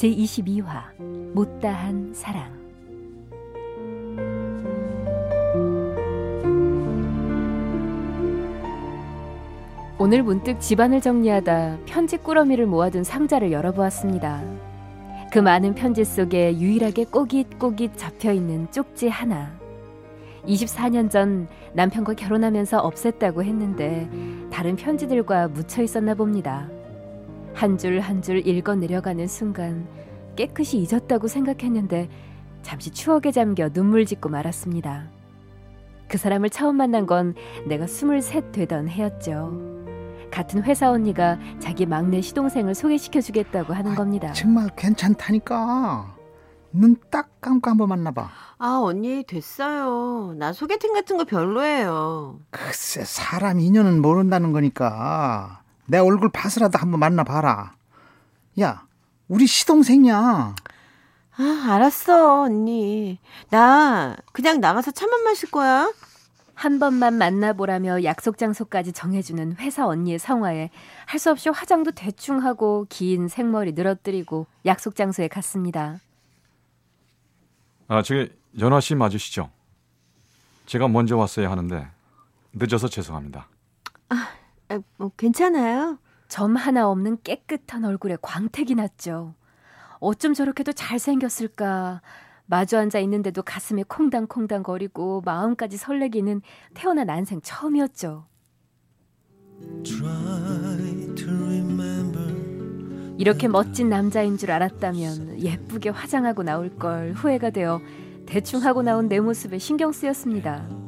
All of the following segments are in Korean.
제22화 못다한 사랑 오늘 문득 집안을 정리하다 편지 꾸러미를 모아둔 상자를 열어보았습니다. 그 많은 편지 속에 유일하게 꼬깃꼬깃 잡혀있는 쪽지 하나. 24년 전 남편과 결혼하면서 없앴다고 했는데 다른 편지들과 묻혀 있었나 봅니다. 한 줄 한 줄 읽어 내려가는 순간 깨끗이 잊었다고 생각했는데 잠시 추억에 잠겨 눈물 짓고 말았습니다. 그 사람을 처음 만난 건 내가 23 되던 해였죠. 같은 회사 언니가 자기 막내 시동생을 소개시켜 주겠다고 하는 겁니다. 정말 괜찮다니까. 눈 딱 감고 한번 만나봐. 아, 언니, 됐어요. 나 소개팅 같은 거 별로예요. 글쎄, 사람 인연은 모른다는 거니까. 내 얼굴 봐서라도 한번 만나봐라. 야, 우리 시동생이야. 아, 알았어, 언니. 나 그냥 나가서 차만 마실 거야. 한 번만 만나보라며 약속 장소까지 정해주는 회사 언니의 성화에 할 수 없이 화장도 대충 하고 긴 생머리 늘어뜨리고 약속 장소에 갔습니다. 아 저기 연화 씨 맞으시죠? 제가 먼저 왔어야 하는데 늦어서 죄송합니다. 아, 뭐 괜찮아요. 점 하나 없는 깨끗한 얼굴에 광택이 났죠. 어쩜 저렇게도 잘생겼을까. 마주 앉아 있는데도 가슴이 콩당콩당 거리고 마음까지 설레기는 태어난 난생 처음이었죠. 이렇게 멋진 남자인 줄 알았다면 예쁘게 화장하고 나올 걸 후회가 되어 대충 하고 나온 내 모습에 신경 쓰였습니다.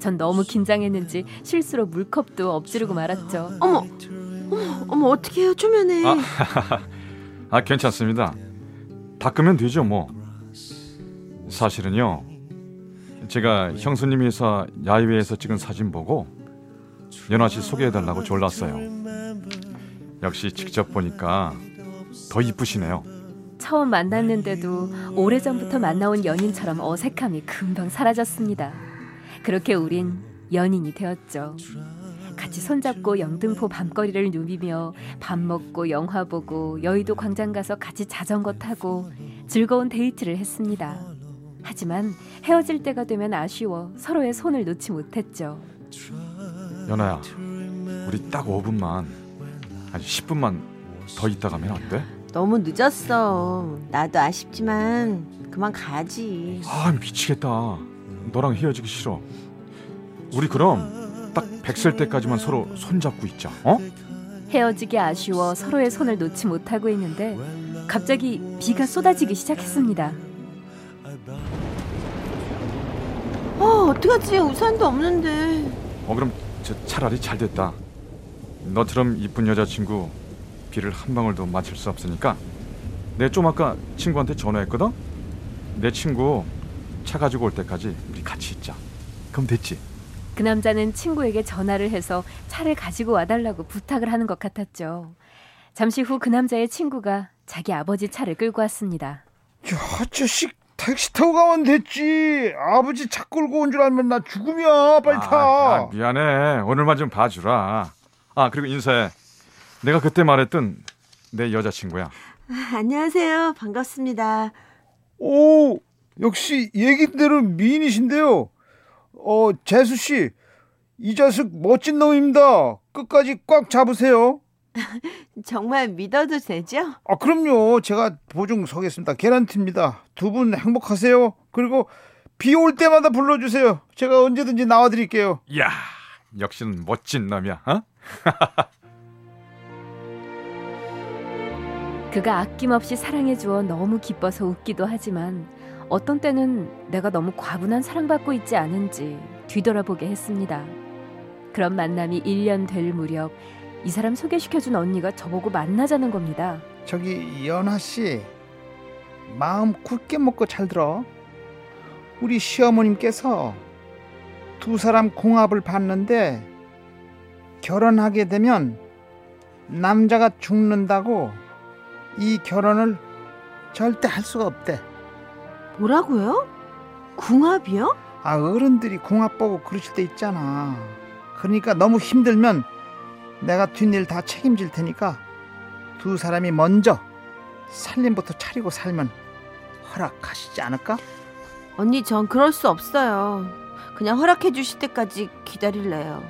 전 너무 긴장했는지 실수로 물컵도 엎지르고 말았죠. 어머, 어머, 어머 어떻게 해요? 초면에. 아, 아 괜찮습니다. 닦으면 되죠 뭐. 사실은요. 제가 형수님 회사 야외에서 찍은 사진 보고 연아 씨 소개해달라고 졸랐어요. 역시 직접 보니까 더 이쁘시네요. 처음 만났는데도 오래전부터 만나온 연인처럼 어색함이 금방 사라졌습니다. 그렇게 우린 연인이 되었죠. 같이 손잡고 영등포 밤거리를 누비며 밥 먹고 영화 보고 여의도 광장 가서 같이 자전거 타고 즐거운 데이트를 했습니다. 하지만 헤어질 때가 되면 아쉬워 서로의 손을 놓지 못했죠. 연아야, 우리 딱 5분만, 아니 10분만 더 있다 가면 안 돼? 너무 늦었어. 나도 아쉽지만 그만 가지. 아 미치겠다. 너랑 헤어지기 싫어. 우리 그럼 딱 100살 때까지만 서로 손잡고 있자. 어? 헤어지기 아쉬워 서로의 손을 놓지 못하고 있는데 갑자기 비가 쏟아지기 시작했습니다. 어, 어떡하지? 우산도 없는데. 어 그럼 저 차라리 잘 됐다. 너처럼 이쁜 여자친구 비를 한 방울도 맞을 수 없으니까 내 좀 아까 친구한테 전화했거든. 내 친구 차 가지고 올 때까지 우리 같이 있자. 그럼 됐지? 그 남자는 친구에게 전화를 해서 차를 가지고 와달라고 부탁을 하는 것 같았죠. 잠시 후 그 남자의 친구가 자기 아버지 차를 끌고 왔습니다. 야, 자식 택시 타고 가면 됐지. 아버지 차 끌고 온 줄 알면 나 죽음이야. 빨리 타. 아, 야, 미안해. 오늘만 좀 봐주라. 아 그리고 인사해. 내가 그때 말했던 내 여자친구야. 아, 안녕하세요. 반갑습니다. 오, 역시 얘기대로 미인이신데요. 어, 재수 씨, 이 자식 멋진 놈입니다. 끝까지 꽉 잡으세요. 정말 믿어도 되죠? 아, 그럼요. 제가 보증 서겠습니다. 계란티입니다. 두 분 행복하세요. 그리고 비 올 때마다 불러 주세요. 제가 언제든지 나와 드릴게요. 야 역시는 멋진 놈이야. 어? 그가 아낌없이 사랑해 주어 너무 기뻐서 웃기도 하지만 어떤 때는 내가 너무 과분한 사랑받고 있지 않은지 뒤돌아보게 했습니다. 그런 만남이 1년 될 무렵 이 사람 소개시켜준 언니가 저보고 만나자는 겁니다. 저기 연아 씨, 마음 굳게 먹고 잘 들어. 우리 시어머님께서 두 사람 궁합을 봤는데 결혼하게 되면 남자가 죽는다고 이 결혼을 절대 할 수가 없대. 뭐라고요? 궁합이요? 아 어른들이 궁합 보고 그러실 때 있잖아. 그러니까 너무 힘들면 내가 뒷일 다 책임질 테니까 두 사람이 먼저 살림부터 차리고 살면 허락하시지 않을까? 언니 전 그럴 수 없어요. 그냥 허락해 주실 때까지 기다릴래요.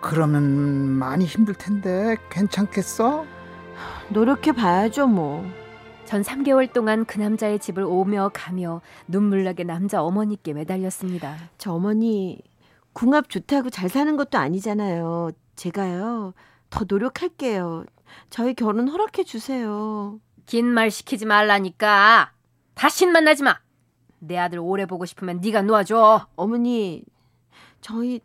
그러면 많이 힘들 텐데 괜찮겠어? 노력해 봐야죠 뭐. 전 3개월 동안 그 남자의 집을 오며 가며 눈물나게 남자 어머니께 매달렸습니다. 저 어머니 궁합 좋다고 잘 사는 것도 아니잖아요. 제가요 더 노력할게요. 저희 결혼 허락해 주세요. 긴 말 시키지 말라니까. 다신 만나지 마. 내 아들 오래 보고 싶으면 네가 놓아줘. 어머니 저희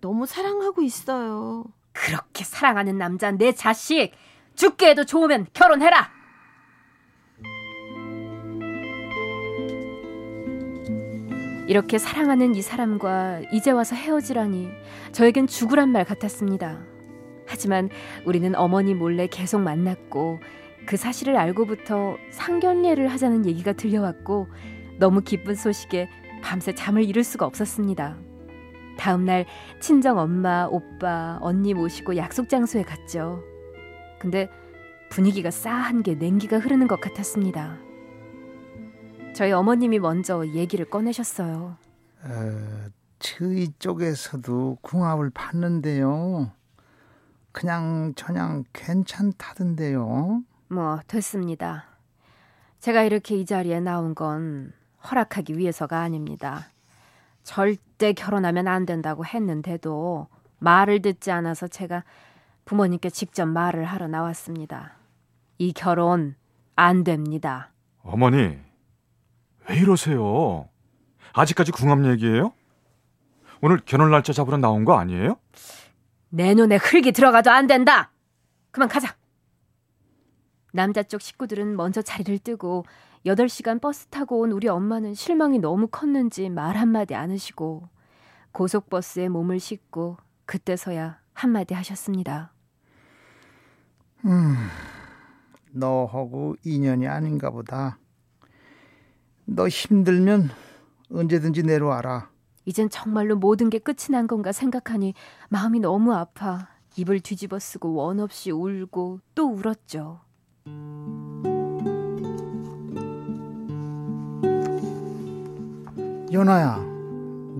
너무 사랑하고 있어요. 그렇게 사랑하는 남자 내 자식 죽게 해도 좋으면 결혼해라. 이렇게 사랑하는 이 사람과 이제 와서 헤어지라니 저에겐 죽으란 말 같았습니다. 하지만 우리는 어머니 몰래 계속 만났고 그 사실을 알고부터 상견례를 하자는 얘기가 들려왔고 너무 기쁜 소식에 밤새 잠을 이룰 수가 없었습니다. 다음 날 친정 엄마, 오빠, 언니 모시고 약속 장소에 갔죠. 근데 분위기가 싸한 게 냉기가 흐르는 것 같았습니다. 저희 어머님이 먼저 얘기를 꺼내셨어요. 어, 저희 쪽에서도 궁합을 봤는데요. 그냥 저냥 괜찮다던데요. 뭐 됐습니다. 제가 이렇게 이 자리에 나온 건 허락하기 위해서가 아닙니다. 절대 결혼하면 안 된다고 했는데도 말을 듣지 않아서 제가 부모님께 직접 말을 하러 나왔습니다. 이 결혼 안 됩니다. 어머니, 왜 이러세요? 아직까지 궁합 얘기예요? 오늘 결혼 날짜 잡으러 나온 거 아니에요? 내 눈에 흙이 들어가도 안 된다. 그만 가자. 남자 쪽 식구들은 먼저 자리를 뜨고 8시간 버스 타고 온 우리 엄마는 실망이 너무 컸는지 말 한마디 안 하시고 고속버스에 몸을 싣고 그때서야 한마디 하셨습니다. 너하고 인연이 아닌가 보다. 너 힘들면 언제든지 내려와라. 이젠 정말로 모든 게 끝이 난 건가 생각하니 마음이 너무 아파 입을 뒤집어 쓰고 원 없이 울고 또 울었죠. 연아야,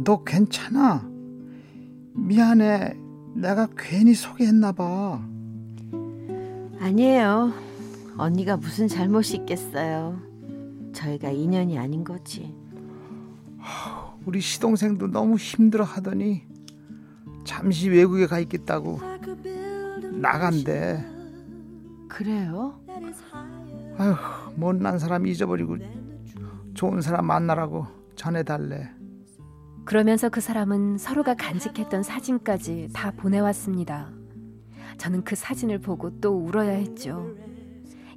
너 괜찮아? 미안해. 내가 괜히 소개했나 봐. 아니에요. 언니가 무슨 잘못이 있겠어요. 저희가 인연이 아닌 거지. 우리 시동생도 너무 힘들어 하더니 잠시 외국에 가 있겠다고 나간대. 그래요? 아휴, 못난 사람 잊어버리고 좋은 사람 만나라고 전해달래. 그러면서 그 사람은 서로가 간직했던 사진까지 다 보내왔습니다. 저는 그 사진을 보고 또 울어야 했죠.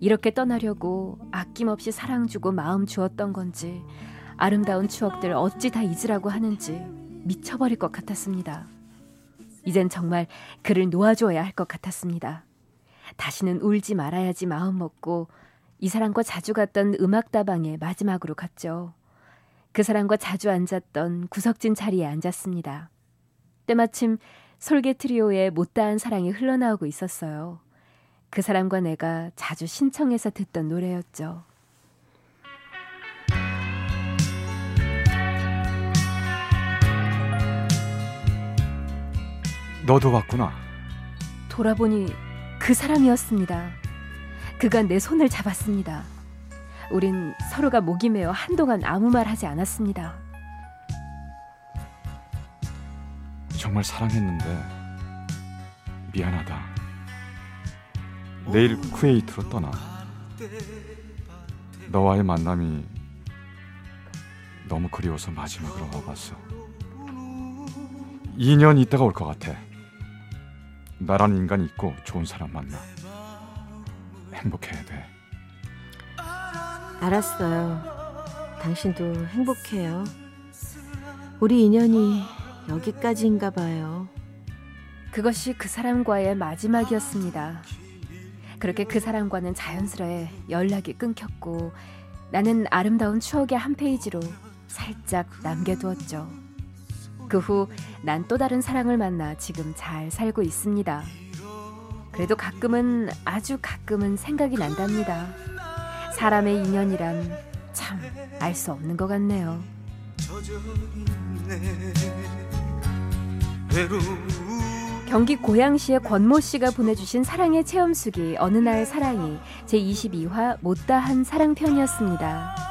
이렇게 떠나려고 아낌없이 사랑 주고 마음 주었던 건지 아름다운 추억들 어찌 다 잊으라고 하는지 미쳐버릴 것 같았습니다. 이젠 정말 그를 놓아줘야 할 것 같았습니다. 다시는 울지 말아야지 마음 먹고 이 사람과 자주 갔던 음악다방에 마지막으로 갔죠. 그 사람과 자주 앉았던 구석진 자리에 앉았습니다. 때마침 솔개 트리오의 못다한 사랑이 흘러나오고 있었어요. 그 사람과 내가 자주 신청해서 듣던 노래였죠. 너도 봤구나. 돌아보니 그 사람이었습니다. 그가 내 손을 잡았습니다. 우린 서로가 목이 메어 한동안 아무 말 하지 않았습니다. 정말 사랑했는데 미안하다. 내일 쿠웨이트로 떠나. 너와의 만남이 너무 그리워서 마지막으로 와봤어. 2년 있다가 올 것 같아. 나란 인간이 있고 좋은 사람 만나. 행복해야 돼. 알았어요. 당신도 행복해요. 우리 인연이 여기까지인가 봐요. 그것이 그 사람과의 마지막이었습니다. 그렇게 그 사람과는 자연스레 연락이 끊겼고 나는 아름다운 추억의 한 페이지로 살짝 남겨두었죠. 그 후 난 또 다른 사랑을 만나 지금 잘 살고 있습니다. 그래도 가끔은 아주 가끔은 생각이 난답니다. 사람의 인연이란 참 알 수 없는 것 같네요. 경기 고양시의 권모 씨가 보내주신 사랑의 체험수기 어느 날 사랑이 제 22화 못다한 사랑편이었습니다.